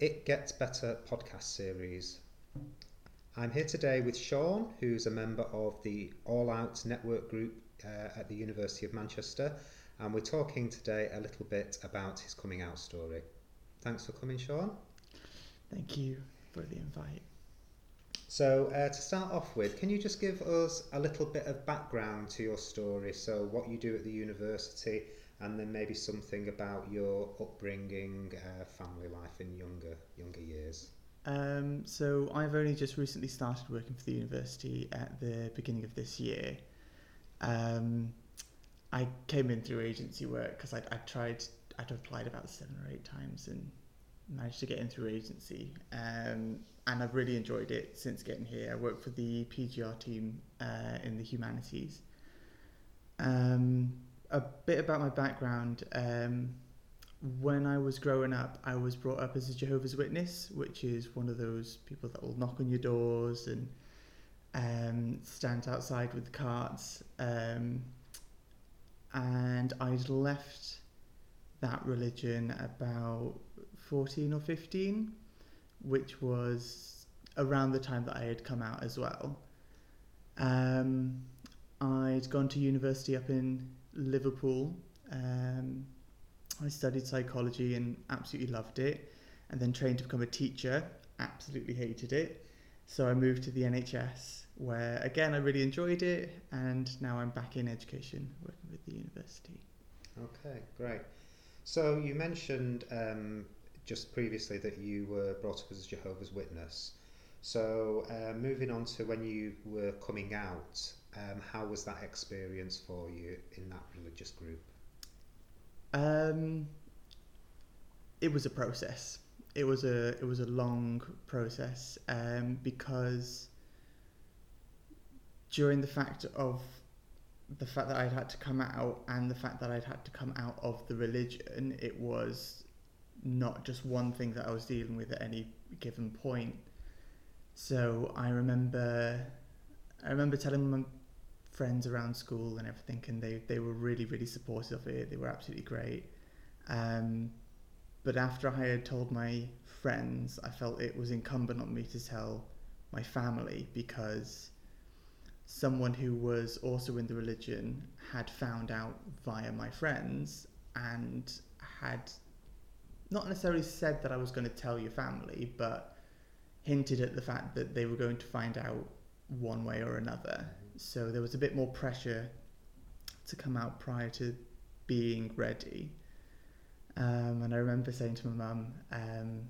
It Gets Better podcast series. I'm here today with Shaun, who's a member of the All Out Network group uh, at the University of Manchester, and we're talking today a little bit about his coming out story. Thanks for coming, Shaun. Thank you for the invite. So, uh, to start off with, can you just give us a little bit of background to your story? So, what you do at the university, and then maybe something about your upbringing, uh, family life in younger younger years. Um, so, I've only just recently started working for the university at the beginning of this year. Um, I came in through agency work because I, I tried, I'd applied about seven or eight times and managed to get in through agency. Um, and I've really enjoyed it since getting here. I work for the PGR team uh, in the humanities. Um, a bit about my background. Um, when I was growing up, I was brought up as a Jehovah's Witness, which is one of those people that will knock on your doors and um, stand outside with cards. Um, and I'd left that religion about 14 or 15, which was around the time that I had come out as well. Um, I'd gone to university up in Liverpool. Um, I studied psychology and absolutely loved it, and then trained to become a teacher. Absolutely hated it. So I moved to the NHS, where again I really enjoyed it, and now I'm back in education, working with the university. Okay, great. So you mentioned um, just previously that you were brought up as a Jehovah's Witness. So uh, moving on to when you were coming out, um, how was that experience for you in that religious group? Um, it was a process. It was a it was a long process um, because during the fact of the fact that I'd had to come out and the fact that I'd had to come out of the religion, it was not just one thing that I was dealing with at any given point. So I remember, I remember telling friends around school and everything, and they, they were really really supportive of it. They were absolutely great. Um, but after I had told my friends, I felt it was incumbent on me to tell my family because someone who was also in the religion had found out via my friends and had not necessarily said that I was going to tell your family, but hinted at the fact that they were going to find out one way or another. So there was a bit more pressure to come out prior to being ready. Um, and I remember saying to my mum, um,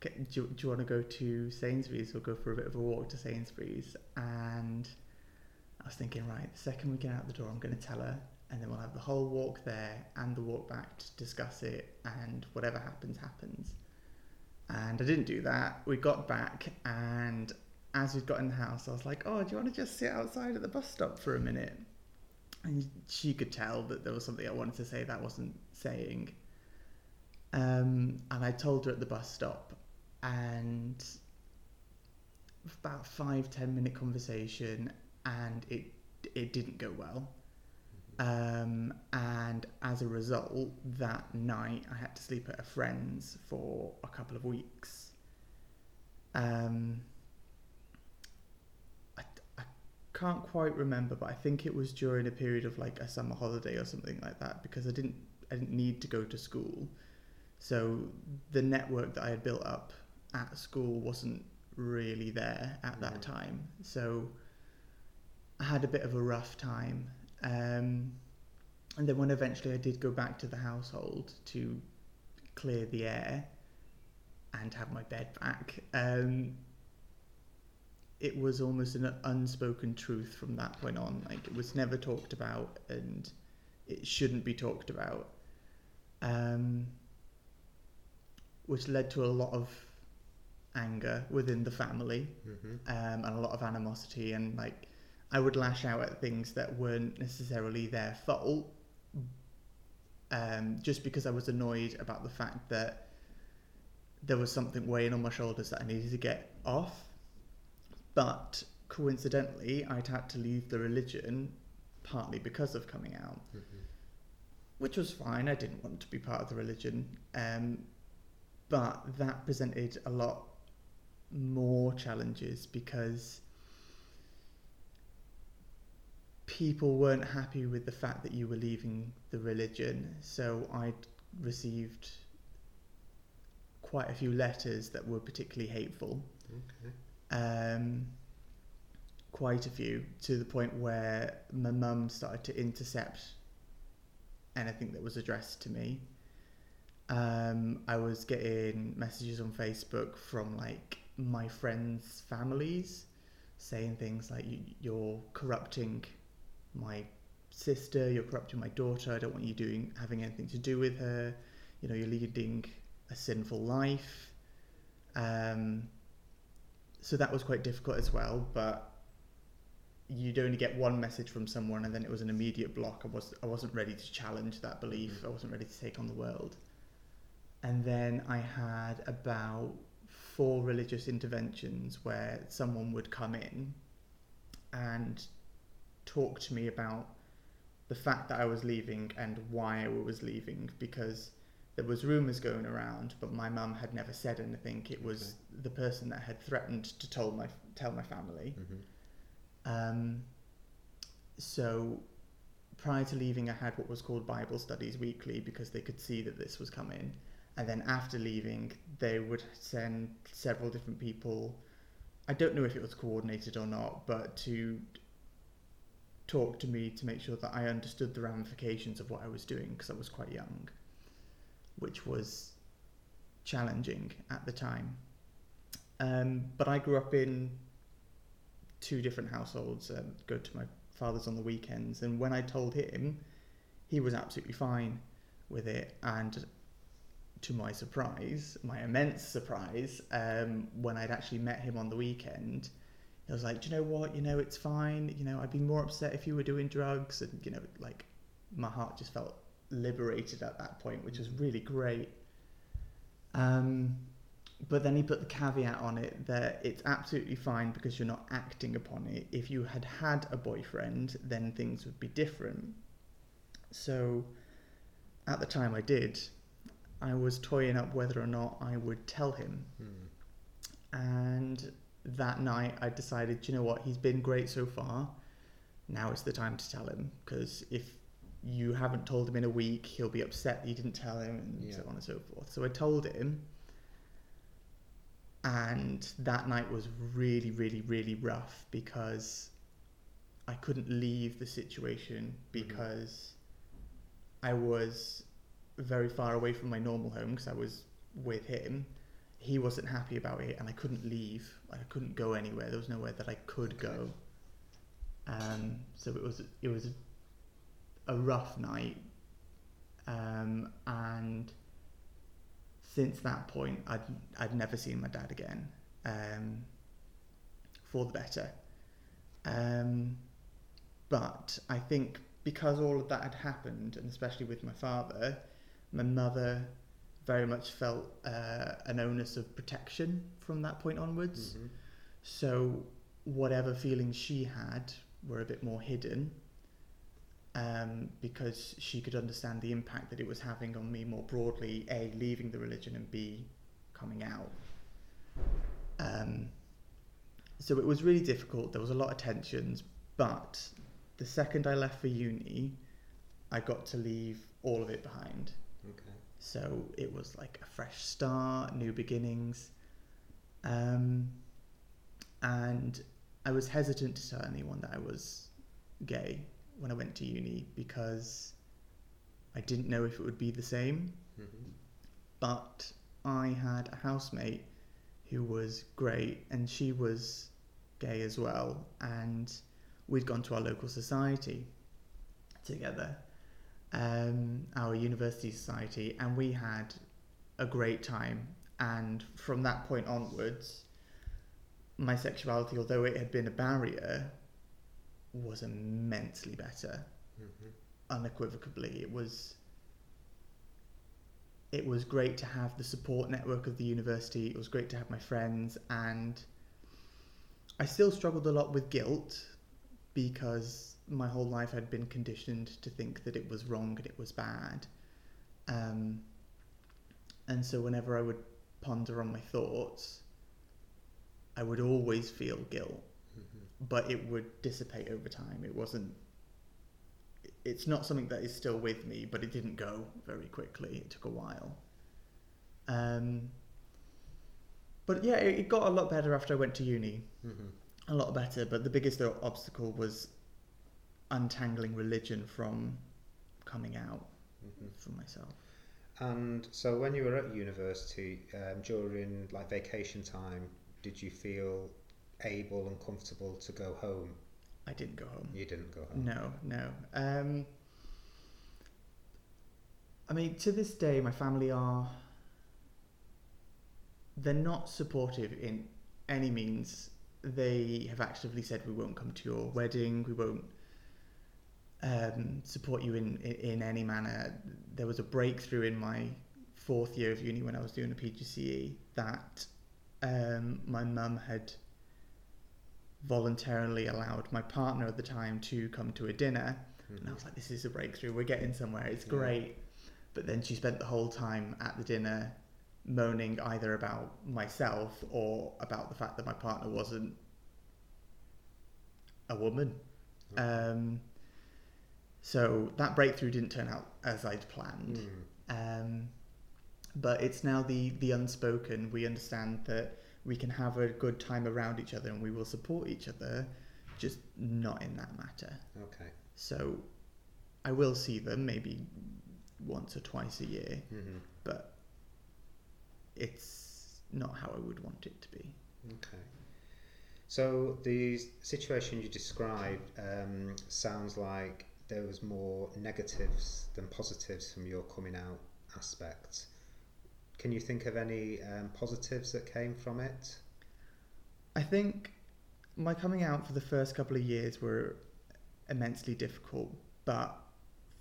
do, you, do you want to go to Sainsbury's or go for a bit of a walk to Sainsbury's? And I was thinking, right, the second we get out the door, I'm going to tell her and then we'll have the whole walk there and the walk back to discuss it, and whatever happens, happens. And I didn't do that. We got back, and as we'd got in the house, I was like, "Oh, do you want to just sit outside at the bus stop for a minute?" And she could tell that there was something I wanted to say that I wasn't saying. Um, and I told her at the bus stop, and about five ten minute conversation, and it it didn't go well um, and as a result, that night I had to sleep at a friend's for a couple of weeks. Um, I, I can't quite remember, but I think it was during a period of like a summer holiday or something like that because I didn't I didn't need to go to school, so the network that I had built up at school wasn't really there at that mm-hmm. time. So I had a bit of a rough time um, and then when eventually I did go back to the household to clear the air and have my bed back, um, it was almost an unspoken truth from that point on. Like it was never talked about, and it shouldn't be talked about, um, which led to a lot of anger within the family mm-hmm. um, and a lot of animosity and like I would lash out at things that weren't necessarily their fault, um, just because I was annoyed about the fact that there was something weighing on my shoulders that I needed to get off. But coincidentally, I'd had to leave the religion partly because of coming out, mm-hmm. which was fine. I didn't want to be part of the religion. Um, but that presented a lot more challenges because people weren't happy with the fact that you were leaving the religion. So I'd received quite a few letters that were particularly hateful. Okay. Um, quite a few to the point where my mum started to intercept anything that was addressed to me. Um, I was getting messages on Facebook from like my friends' families saying things like "You- "You're corrupting my sister. You're corrupting my daughter. I don't want you doing having anything to do with her. You know, you're leading a sinful life." Um, so that was quite difficult as well. But you'd only get one message from someone, and then it was an immediate block. I was I wasn't ready to challenge that belief. Mhm. I wasn't ready to take on the world. And then I had about four religious interventions where someone would come in and talk to me about the fact that I was leaving and why I was leaving because there was rumors going around but my mum had never said anything it was the person that had threatened to tell my tell my family Mhm. um, so prior to leaving, I had what was called Bible studies weekly because they could see that this was coming. And then after leaving, they would send several different people. I don't know if it was coordinated or not, but to talk to me to make sure that I understood the ramifications of what I was doing because I was quite young, which was challenging at the time. Um, but I grew up in two different households. Um, go to my father's on the weekends, and when I told him, he was absolutely fine with it. And to my surprise, my immense surprise, um, when I'd actually met him on the weekend, he was like, "Do you know what? You know, it's fine. You know, I'd be more upset if you were doing drugs." And you know, like my heart just felt liberated at that point, which was really great. Um, but then he put the caveat on it that it's absolutely fine because you're not acting upon it. If you had had a boyfriend, then things would be different. So at the time I did, I was toying up whether or not I would tell him. Hmm. And that night I decided, you know what, he's been great so far. Now is the time to tell him because if you haven't told him in a week, he'll be upset that you didn't tell him and so on and so forth. So I told him and that night was really really really rough because i couldn't leave the situation because i was very far away from my normal home because i was with him. He wasn't happy about it and i couldn't leave. I couldn't go anywhere. There was nowhere that i could Okay. go. Um, so it was it was a rough night um, and since that point, I'd I'd never seen my dad again, um, for the better. Um, but I think because all of that had happened, and especially with my father, my mother very much felt uh, an onus of protection from that point onwards. Mhm. So whatever feelings she had were a bit more hidden um, because she could understand the impact that it was having on me more broadly. A, leaving the religion, and B, coming out. Um, so it was really difficult. There was a lot of tensions, but the second I left for uni, I got to leave all of it behind. Okay. So it was like a fresh start, new beginnings. Um, and I was hesitant to tell anyone that I was gay when I went to uni because I didn't know if it would be the same. Mhm. But I had a housemate who was great and she was gay as well. And we'd gone to our local society together, um, our university society, and we had a great time. And from that point onwards, my sexuality, although it had been a barrier, was immensely better Mhm. unequivocally. It was it was great to have the support network of the university. It was great to have my friends and I still struggled a lot with guilt because my whole life had been conditioned to think that it was wrong and it was bad. Um, and so whenever I would ponder on my thoughts, I would always feel guilt. But it would dissipate over time. It wasn't. It's not something that is still with me, but it didn't go very quickly. It took a while. Um, but yeah, it, it got a lot better after I went to uni. Mhm. A lot better, but the biggest obstacle was untangling religion from coming out Mhm. for myself. And so, when you were at university um, during like vacation time, did you feel able and comfortable to go home? I didn't go home. You didn't go home. No, no. Um, I mean, to this day, my family are. They're not supportive in any means. They have actively said we won't come to your wedding. We won't um, support you in, in in any manner. There was a breakthrough in my fourth year of uni when I was doing a PGCE that um, my mum had voluntarily allowed my partner at the time to come to a dinner. And I Mhm. was like, this is a breakthrough. We're getting somewhere. It's Yeah. great. But then she spent the whole time at the dinner moaning either about myself or about the fact that my partner wasn't a woman. Okay. Um, so that breakthrough didn't turn out as I'd planned. Mm. Um, but it's now the the unspoken. We understand that we can have a good time around each other and we will support each other, just not in that matter. Okay. So I will see them maybe once or twice a year, Mhm. but it's not how I would want it to be. Okay. So the situation you described um, sounds like there was more negatives than positives from your coming out aspect. Can you think of any um, positives that came from it? I think my coming out for the first couple of years were immensely difficult, but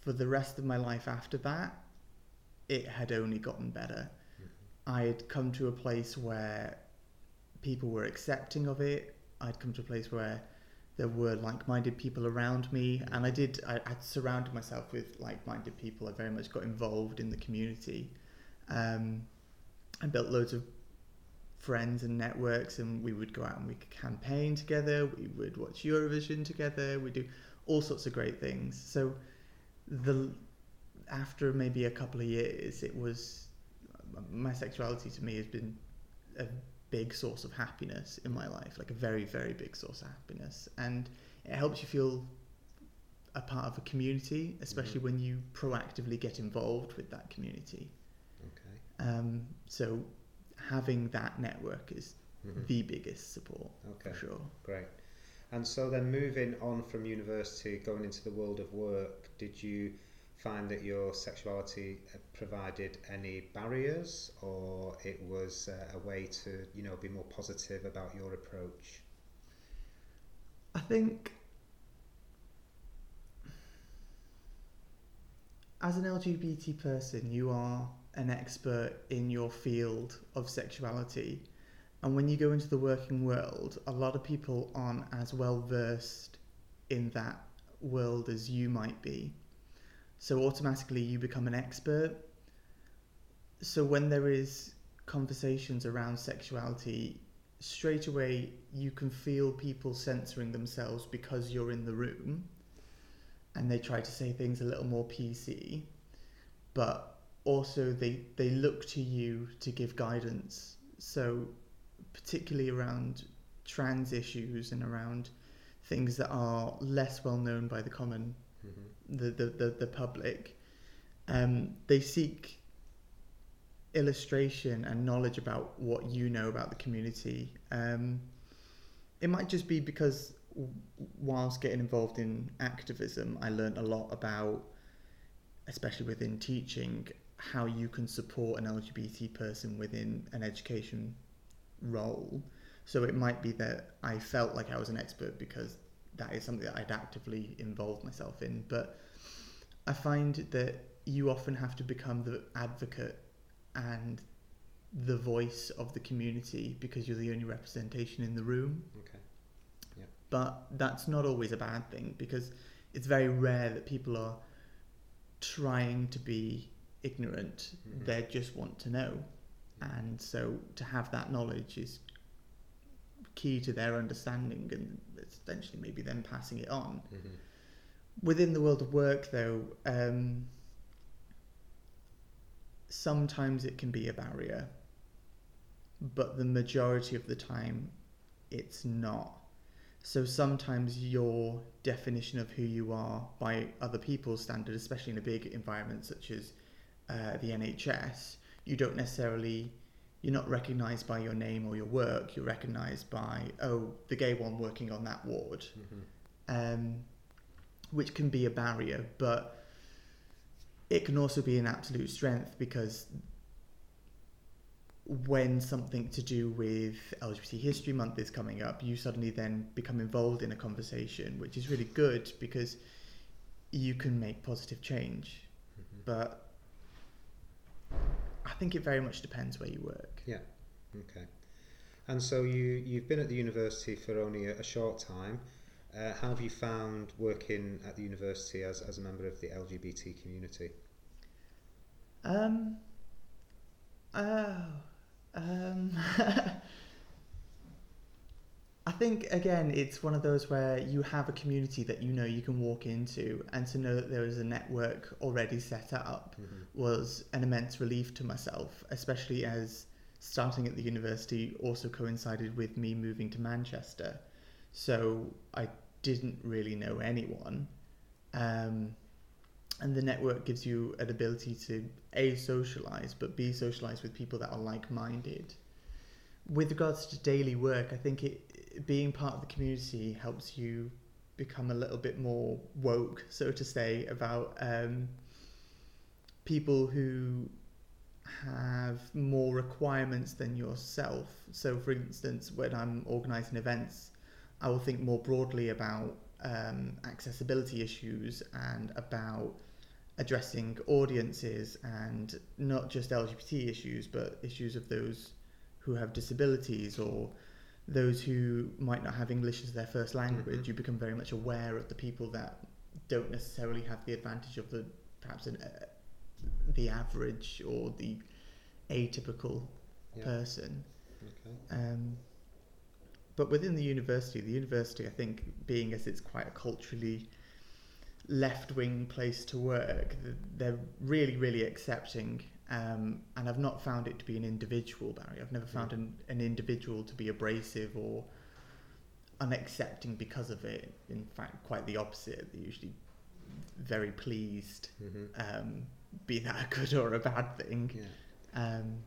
for the rest of my life after that, it had only gotten better. I had come to a place where people were accepting of it. I'd come to a place where there were like-minded people around me, and I did. I, I'd surrounded myself with like-minded people. I very much got involved in the community. Um, I built loads of friends and networks, and we would go out and we could campaign together. We would watch Eurovision together. We do all sorts of great things. So, the after maybe a couple of years, it was my sexuality to me has been a big source of happiness in my life, like a very, very big source of happiness. And it helps you feel a part of a community, especially Mhm. when you proactively get involved with that community. Um, so having that network is Mhm. the biggest support Okay. for sure. Great. And so then moving on from university, going into the world of work, did you find that your sexuality uh, provided any barriers or it was uh, a way to, you know, be more positive about your approach? I think as an LGBT person, you are an expert in your field of sexuality. And when you go into the working world, a lot of people aren't as well versed in that world as you might be. So automatically you become an expert. So when there is conversations around sexuality, straight away you can feel people censoring themselves because you're in the room and they try to say things a little more PC, but also they, they look to you to give guidance. So, particularly around trans issues and around things that are less well known by the common, Mm-hmm. the, the, the, the public, um, they seek illustration and knowledge about what you know about the community. Um, it might just be because whilst getting involved in activism, I learned a lot about, especially within teaching, how you can support an LGBT person within an education role. So it might be that I felt like I was an expert because that is something that I'd actively involved myself in. But I find that you often have to become the advocate and the voice of the community because you're the only representation in the room. Okay. Yeah. But that's not always a bad thing because it's very rare that people are trying to be ignorant. Mhm. They just want to know. and so to have that knowledge is key to their understanding and essentially maybe then passing it on. Mhm. Within the world of work, though, um, sometimes it can be a barrier, but the majority of the time, it's not. So sometimes your definition of who you are by other people's standard, especially in a big environment such as uh, the NHS, you don't necessarily, you're not recognised by your name or your work. You're recognised by, oh, the gay one working on that ward Mhm. um, which can be a barrier, but it can also be an absolute strength because when something to do with LGBT History Month is coming up, you suddenly then become involved in a conversation, which is really good because you can make positive change. Mhm. But I think it very much depends where you work. Yeah. Okay. And so you you've been at the university for only a, a short time. Uh, how have you found working at the university as, as a member of the LGBT community? Um. Oh. Um. I think again, it's one of those where you have a community that you know you can walk into, and to know that there is a network already set up Mhm. was an immense relief to myself, especially as starting at the university also coincided with me moving to Manchester. So I didn't really know anyone. Um, and the network gives you an ability to A, socialize, but B, socialize with people that are like minded. With regards to daily work, I think it being part of the community helps you become a little bit more woke, so to say, about um, people who have more requirements than yourself. So, for instance, when I'm organising events, I will think more broadly about um, accessibility issues and about addressing audiences and not just LGBT issues, but issues of those who have disabilities or those who might not have English as their first language. Mhm. You become very much aware of the people that don't necessarily have the advantage of the perhaps an, uh, the average or the atypical Yeah. person. Okay. Um, but within the university, the university, I think, being as it's quite a culturally left wing place to work, they're really, really accepting. Um, and I've not found it to be an individual barrier. I've never found an, an individual to be abrasive or unaccepting because of it. In fact, quite the opposite. They're usually very pleased, Mhm. um, be that a good or a bad thing. Yeah. Um,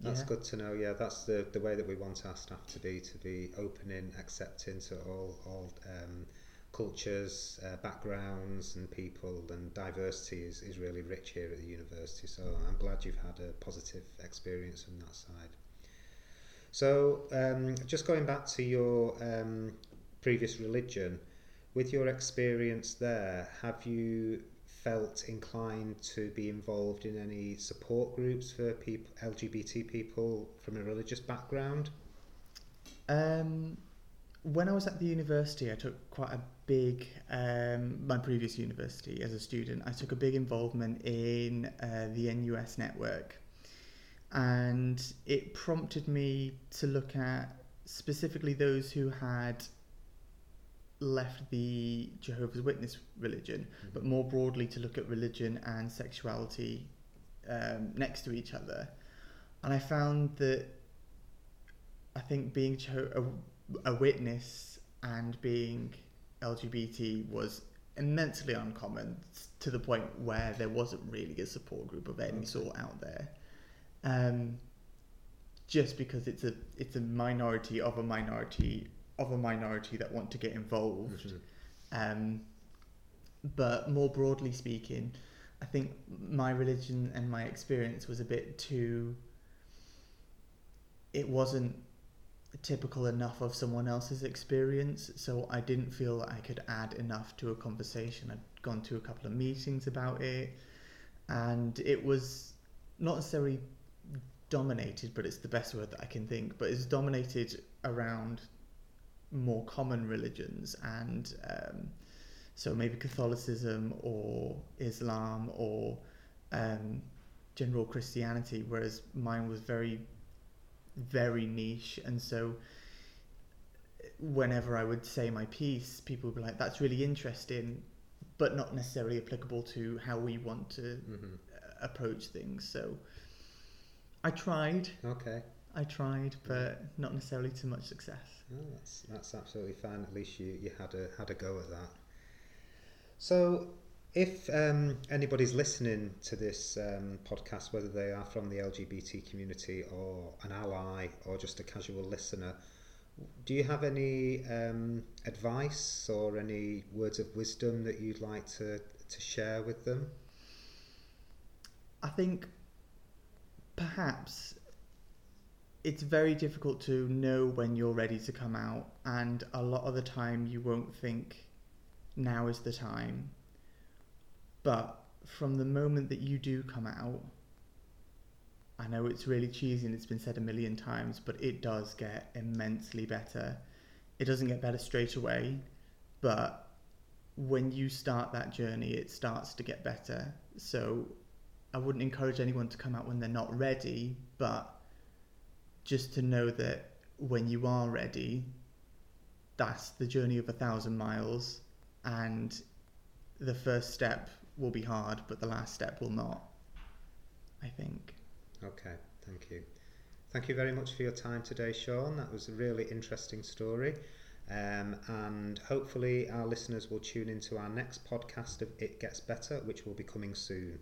That's yeah. good to know. Yeah, that's the, the way that we want our staff to be to be opening, accepting to all all um, cultures, uh, backgrounds, and people, and diversity is, is really rich here at the university. So I'm glad you've had a positive experience from that side. So um, just going back to your um, previous religion, with your experience there, have you felt inclined to be involved in any support groups for people, LGBT people from a religious background? Um, when I was at the university, I took quite a big, um, my previous university as a student, I took a big involvement in uh, the NUS network. And it prompted me to look at specifically those who had left the Jehovah's Witness religion, but more broadly to look at religion and sexuality um, next to each other. And I found that I think being a, a witness and being LGBT was immensely uncommon to the point where there wasn't really a support group of any Okay. sort out there. Um, just because it's a it's a minority of a minority of a minority that want to get involved. Um, but more broadly speaking, I think my religion and my experience was a bit too. It wasn't typical enough of someone else's experience, so I didn't feel I could add enough to a conversation. I'd gone to a couple of meetings about it, and it was not necessarily dominated, but it's the best word that I can think. But it's dominated around more common religions and um, so maybe Catholicism or Islam or um, general Christianity, whereas mine was very, very niche. And so, whenever I would say my piece, people would be like, "That's really interesting," but not necessarily applicable to how we want to hmm approach things. So, I tried. Okay. I tried, but not necessarily to much success. Oh, that's that's absolutely fine. At least you, you had a had a go at that. So, if um, anybody's listening to this um, podcast, whether they are from the LGBT community or an ally or just a casual listener, do you have any um, advice or any words of wisdom that you'd like to to share with them? I think perhaps it's very difficult to know when you're ready to come out, and a lot of the time you won't think now is the time. But from the moment that you do come out, I know it's really cheesy and it's been said a million times, but it does get immensely better. It doesn't get better straight away, but when you start that journey, it starts to get better. So I wouldn't encourage anyone to come out when they're not ready, but just to know that when you are ready, that's the journey of a thousand miles, and the first step will be hard, but the last step will not. I think. Okay, thank you. Thank you very much for your time today, Shaun. That was a really interesting story. Um, and hopefully, our listeners will tune into our next podcast of It Gets Better, which will be coming soon.